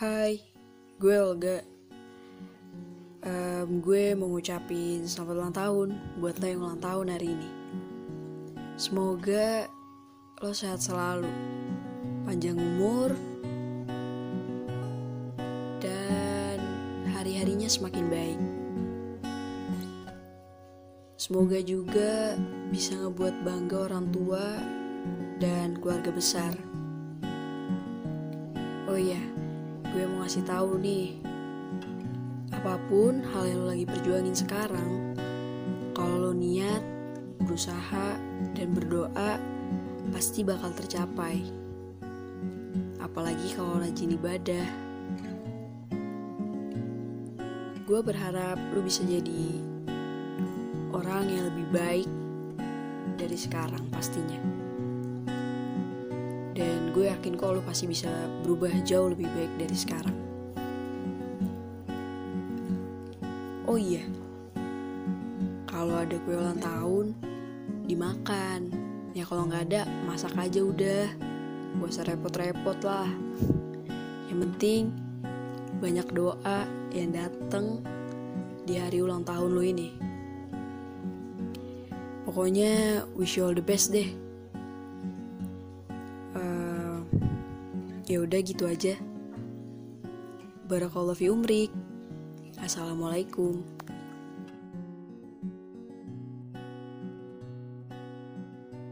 Hai, gue Olga. Em, gue mau ngucapin selamat ulang tahun buat lo yang ulang tahun hari ini. Semoga lo sehat selalu, panjang umur, dan hari-harinya semakin baik. Semoga juga bisa ngebuat bangga orang tua dan keluarga besar. Oh iya, gue mau ngasih tahu nih. Apa pun hal yang lo lagi perjuangin sekarang, kalau lo niat, berusaha, dan berdoa, pasti bakal tercapai. Apalagi kalau rajin ibadah. Gue berharap lo bisa jadi orang yang lebih baik dari sekarang pastinya. Gue yakin kok lo pasti bisa berubah jauh lebih baik dari sekarang. Oh iya, kalau ada kue ulang tahun, dimakan. Ya kalau nggak ada, masak aja udah. Gak usah repot-repot lah. Yang penting, banyak doa yang dateng di hari ulang tahun lo ini. Pokoknya wish you all the best deh. Ya udah gitu aja. Barakallahu fi umrik. Assalamualaikum.